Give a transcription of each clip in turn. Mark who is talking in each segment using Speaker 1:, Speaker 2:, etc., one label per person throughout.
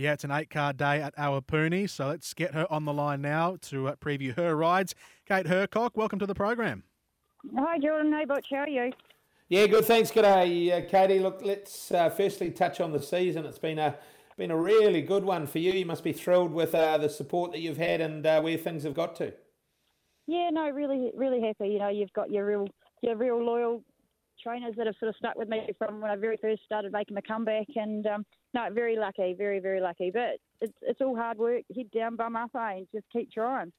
Speaker 1: Yeah, it's an eight card day at Awapuni, so let's get her on the line now to uh, preview her rides. Kate Hercock, welcome to the program.
Speaker 2: Hi, Jordan. Hey, Butch. How are you?
Speaker 3: Yeah, good. Thanks. G'day, uh, Katie. Look, let's uh, firstly touch on the season. It's been a been a really good one for you. You must be thrilled with uh, the support that you've had and uh, where things have got to.
Speaker 2: Yeah, no, really, really happy. You know, you've got your real, your real loyal trainers that have sort of stuck with me from when I very first started making my comeback, and um, no, very lucky, very, very lucky. But it's it's all hard work. Head down, bum up, eh, and just keep trying.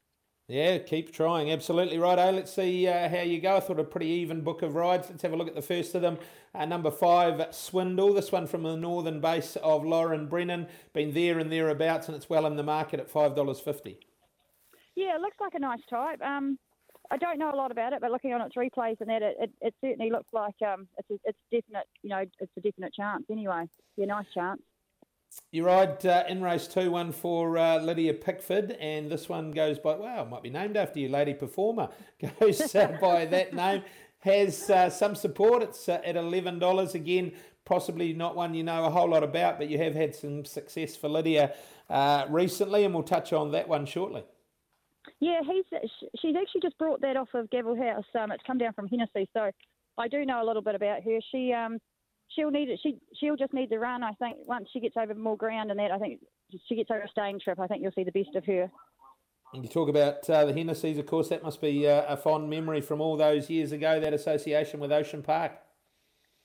Speaker 3: Yeah, keep trying. Absolutely right. Eh? Let's see uh, how you go. I thought a pretty even book of rides. Let's have a look at the first of them. Uh, number five, Swindle. This one from the northern base of Lauren Brennan. Been there and thereabouts, and it's well in the market at five dollars fifty.
Speaker 2: Yeah, it looks like a nice type. Um, I don't know a lot about it, but looking on its replays and that, it, it, it certainly looks like um, it's a, it's definite. You know, it's a definite chance anyway. Yeah, nice chance.
Speaker 3: You ride uh, in race two, one for uh, Lydia Pickford, and this one goes by, wow, might be named after you, Lady Performer, goes uh, by that name. Has uh, some support. It's uh, at $11. Again, possibly not one you know a whole lot about, but you have had some success for Lydia uh, recently, and we'll touch on that one shortly.
Speaker 2: Yeah, he's she's actually just brought that off of Gavelhouse. Um, it's come down from Hennessy, so I do know a little bit about her. She um, she'll need it. She she'll just need the run. I think once she gets over more ground and that, I think she gets over a staying trip. I think you'll see the best of her.
Speaker 3: And you talk about uh, the Hennessy's, of course. That must be uh, a fond memory from all those years ago. That association with Ocean Park.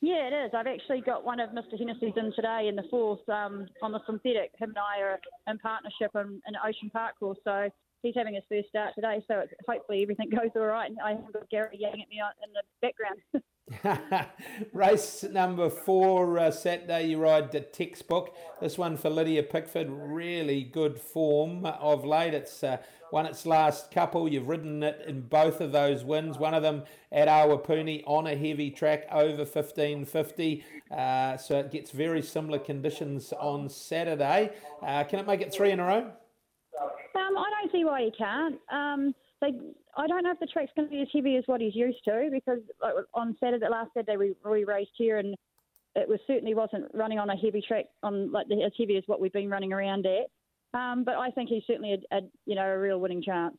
Speaker 2: Yeah, it is. I've actually got one of Mr. Hennessy's in today in the fourth um, on the synthetic. Him and I are in partnership in, in Ocean Park course, so he's having his first start today. So hopefully everything goes all right. And I haven't got Gary yelling at me in the background.
Speaker 3: Race number four, uh, Saturday, you ride the textbook. This one for Lydia Pickford, really good form of late. It's uh, won its last couple. You've ridden it in both of those wins. One of them at Awapuni on a heavy track over 1550. Uh, so it gets very similar conditions on Saturday. Uh, can it make it three in a row?
Speaker 2: Um, I don't see why he can't. Um, they, I don't know if the track's going to be as heavy as what he's used to because on Saturday, last Saturday, we, we raced here and it was certainly wasn't running on a heavy track on like as heavy as what we've been running around at. Um, but I think he's certainly a, a, you know a real winning chance.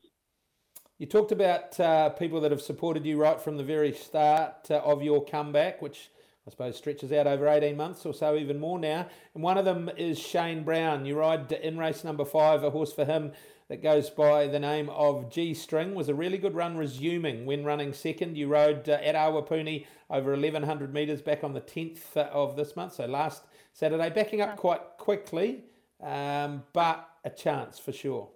Speaker 3: You talked about uh, people that have supported you right from the very start uh, of your comeback, which I suppose stretches out over 18 months or so, even more now. And one of them is Shane Brown. You ride in race number five, a horse for him that goes by the name of G String. Was a really good run resuming when running second. You rode uh, at Awapuni over 1100 metres back on the 10th of this month, so last Saturday, backing up quite quickly, um, but a chance for sure.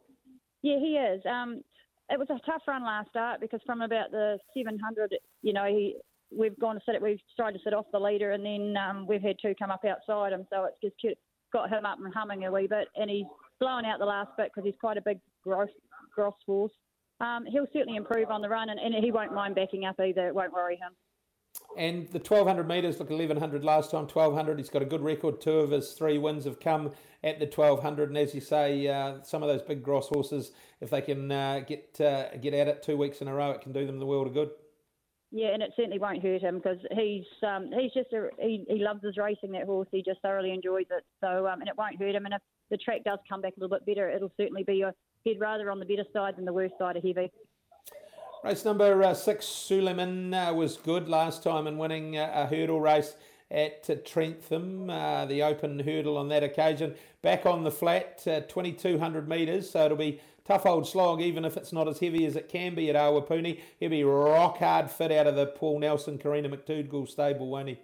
Speaker 2: Yeah, he is. Um, it was a tough run last start because from about the 700, you know, he we've gone to sit. It, we've tried to sit off the leader, and then um, we've had two come up outside him, so it's just got him up and humming a wee bit, and he's blowing out the last bit because he's quite a big gross gross force. Um, he'll certainly improve on the run, and, and he won't mind backing up either. It won't worry him.
Speaker 3: And the 1200 metres, look, 1100 last time, 1200. He's got a good record. Two of his three wins have come at the 1200. And as you say, uh, some of those big gross horses, if they can uh, get uh, get at it two weeks in a row, it can do them the world of good.
Speaker 2: Yeah, and it certainly won't hurt him because he's um, he's just a, he, he loves his racing. That horse, he just thoroughly enjoys it. So um, and it won't hurt him. And if the track does come back a little bit better, it'll certainly be your head rather on the better side than the worst side of heavy.
Speaker 3: Race number uh, six, Suleiman uh, was good last time in winning uh, a hurdle race at Trentham, uh, the open hurdle on that occasion. Back on the flat, uh, 2200 metres, so it'll be tough old slog, even if it's not as heavy as it can be at Awapuni. He'll be rock hard fit out of the Paul Nelson, Karina McDougall stable, won't he?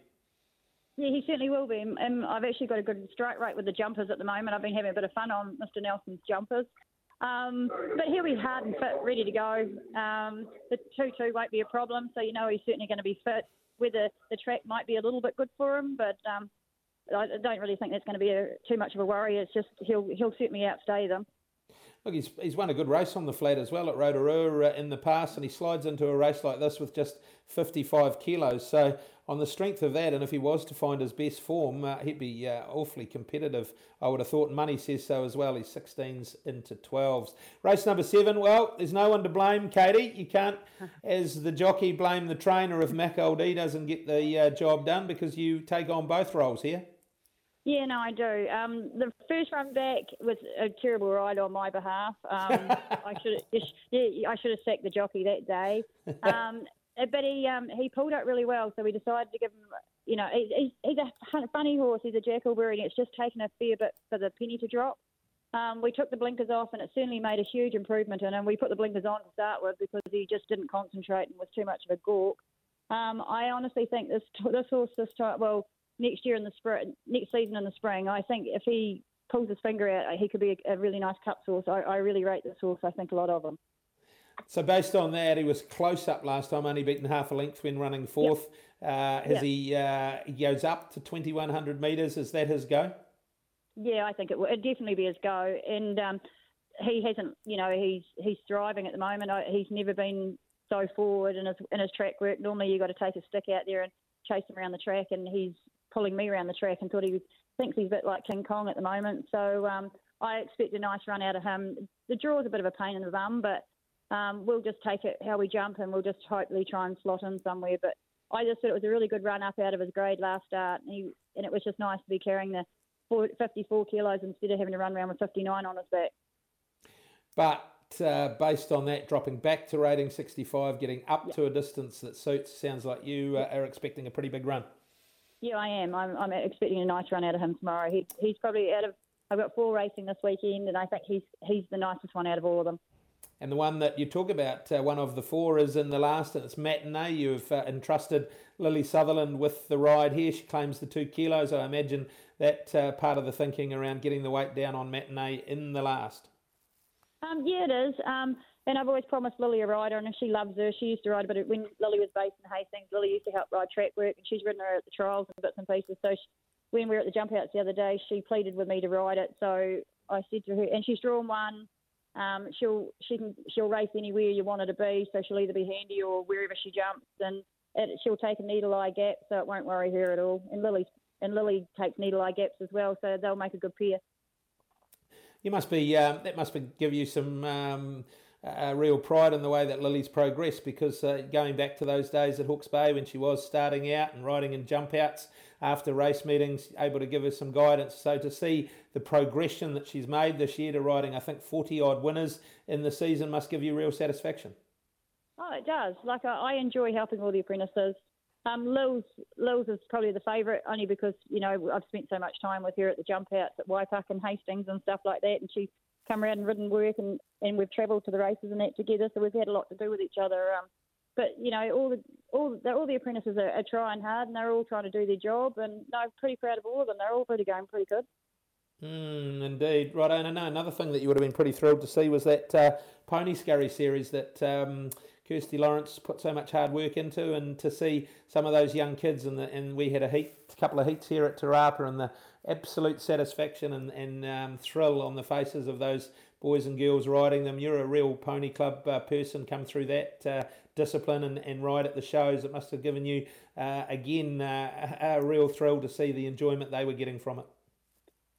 Speaker 2: Yeah, he certainly will be. And I've actually got a good strike rate with the jumpers at the moment. I've been having a bit of fun on Mr. Nelson's jumpers. Um, but he'll be hard and fit, ready to go. Um, the 2 2 won't be a problem, so you know he's certainly going to be fit. Whether the track might be a little bit good for him, but um, I don't really think that's going to be a, too much of a worry. It's just he'll he'll certainly outstay them.
Speaker 3: Look, he's, he's won a good race on the flat as well at Rotorua uh, in the past, and he slides into a race like this with just 55 kilos. So, on the strength of that, and if he was to find his best form, uh, he'd be uh, awfully competitive. I would have thought money says so as well. He's 16s into 12s. Race number seven, well, there's no one to blame, Katie. You can't, as the jockey, blame the trainer if Mac doesn't get the uh, job done because you take on both roles here.
Speaker 2: Yeah, no, I do. Um, the first run back was a terrible ride on my behalf. Um, I should, yeah, I should have sacked the jockey that day. Um, but he um, he pulled up really well, so we decided to give him. You know, he's, he's a funny horse. He's a Jakkalberry, and it's just taken a fair bit for the penny to drop. Um, we took the blinkers off, and it certainly made a huge improvement in him. We put the blinkers on to start with because he just didn't concentrate and was too much of a gawk. Um, I honestly think this this horse this time, well, next year in the spring, next season in the spring, I think if he pulls his finger out, he could be a, a really nice cup horse. I, I, really rate this horse. I think a lot of him.
Speaker 3: So based on that, he was close up last time, only beaten half a length when running fourth. Yep. Uh, has yep. he? Uh, he goes up to twenty one hundred metres. Is that his go?
Speaker 2: Yeah, I think it would definitely be his go, and um, he hasn't. You know, he's he's thriving at the moment. He's never been so forward in his in his track work. Normally, you have got to take a stick out there and chase him around the track, and he's pulling me around the track and thought he thinks he's a bit like King Kong at the moment. So um, I expect a nice run out of him. The draw is a bit of a pain in the bum, but um, we'll just take it how we jump and we'll just hopefully try and slot in somewhere. But I just thought it was a really good run up out of his grade last start, and, he, and it was just nice to be carrying the 54 kilos instead of having to run around with 59 on his back.
Speaker 3: But uh, based on that, dropping back to rating 65, getting up yep. to a distance that suits, sounds like you uh, are expecting a pretty big run.
Speaker 2: Yeah, I am. I'm, I'm expecting a nice run out of him tomorrow. He, he's probably out of. I've got four racing this weekend, and I think he's he's the nicest one out of all of them.
Speaker 3: And the one that you talk about, uh, one of the four, is in the last, and it's matinee. You've uh, entrusted Lily Sutherland with the ride here. She claims the two kilos. I imagine that uh, part of the thinking around getting the weight down on matinee in the last.
Speaker 2: Um, yeah, it is. Um, and I've always promised Lily a rider, and if she loves her. She used to ride a bit. When Lily was based in Hastings, Lily used to help ride track work, and she's ridden her at the trials and bits and pieces. So she, when we were at the jump outs the other day, she pleaded with me to ride it. So I said to her, and she's drawn one. Um, she'll she can she'll race anywhere you want her to be. So she'll either be handy or wherever she jumps, and it, she'll take a needle eye gap, so it won't worry her at all. And Lily and Lily takes needle eye gaps as well, so they'll make a good pair.
Speaker 3: You must be um, that must be, give you some. Um a real pride in the way that Lily's progressed because uh, going back to those days at Hawke's Bay when she was starting out and riding in jump outs after race meetings, able to give us some guidance. So to see the progression that she's made this year to riding, I think, 40 odd winners in the season must give you real satisfaction.
Speaker 2: Oh, it does. Like, I enjoy helping all the apprentices. Um, Lil's, Lil's is probably the favourite only because, you know, I've spent so much time with her at the jump outs at Waipuck and Hastings and stuff like that, and she come around and ridden work and, and we've travelled to the races and that together, so we've had a lot to do with each other. Um, but you know, all the all all the apprentices are, are, trying hard and they're all trying to do their job, and no, I'm pretty proud of all of them. They're all pretty going pretty good.
Speaker 3: Mm, indeed, right. And I know another thing that you would have been pretty thrilled to see was that uh, Pony Scurry series that um, Kirsty Lawrence put so much hard work into, and to see some of those young kids, and, and we had a heat, a couple of heats here at Te Rapa, and the absolute satisfaction and, and um, thrill on the faces of those boys and girls riding them. You're a real pony club uh, person, come through that uh, discipline and, and ride at the shows. It must have given you, uh, again, uh, a, a real thrill to see the enjoyment they were getting from it.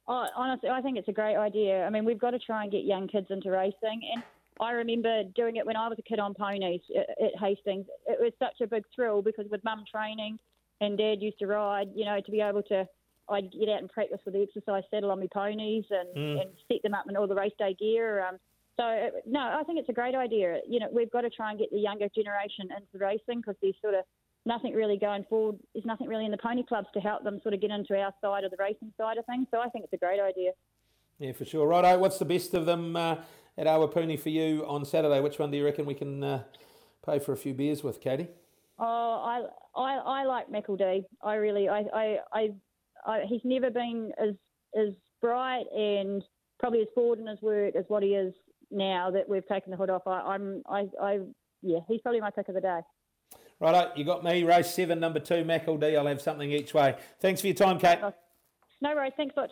Speaker 2: Oh, honestly, I think it's a great idea. I mean, we've got to try and get young kids into racing. And I remember doing it when I was a kid on ponies at, Hastings. It was such a big thrill because with mum training and dad used to ride, you know, to be able to I'd get out and practice with the exercise saddle on my ponies and, mm. and set them up in all the race day gear. Um, so uh, no, I think it's a great idea. You know, we've got to try and get the younger generation into racing because there's sort of nothing really going forward. There's nothing really in the pony clubs to help them sort of get into our side of the racing side of things. So I think it's a great idea.
Speaker 3: Yeah, for sure. Righto, what's the best of them uh, at Awapuni for you on Saturday? Which one do you reckon we can uh, pay for a few beers with, Katie?
Speaker 2: Oh, I I, I like Meikle I really I, I, I I, he's never been as as bright and probably as forward in his work as what he is now that we've taken the hood off. I, I'm I, I yeah, he's probably my pick of the day.
Speaker 3: Righto, you got me. Race seven, number two, Mackle D. I'll have something each way. Thanks for your time, Kate.
Speaker 2: No worries. Thanks much.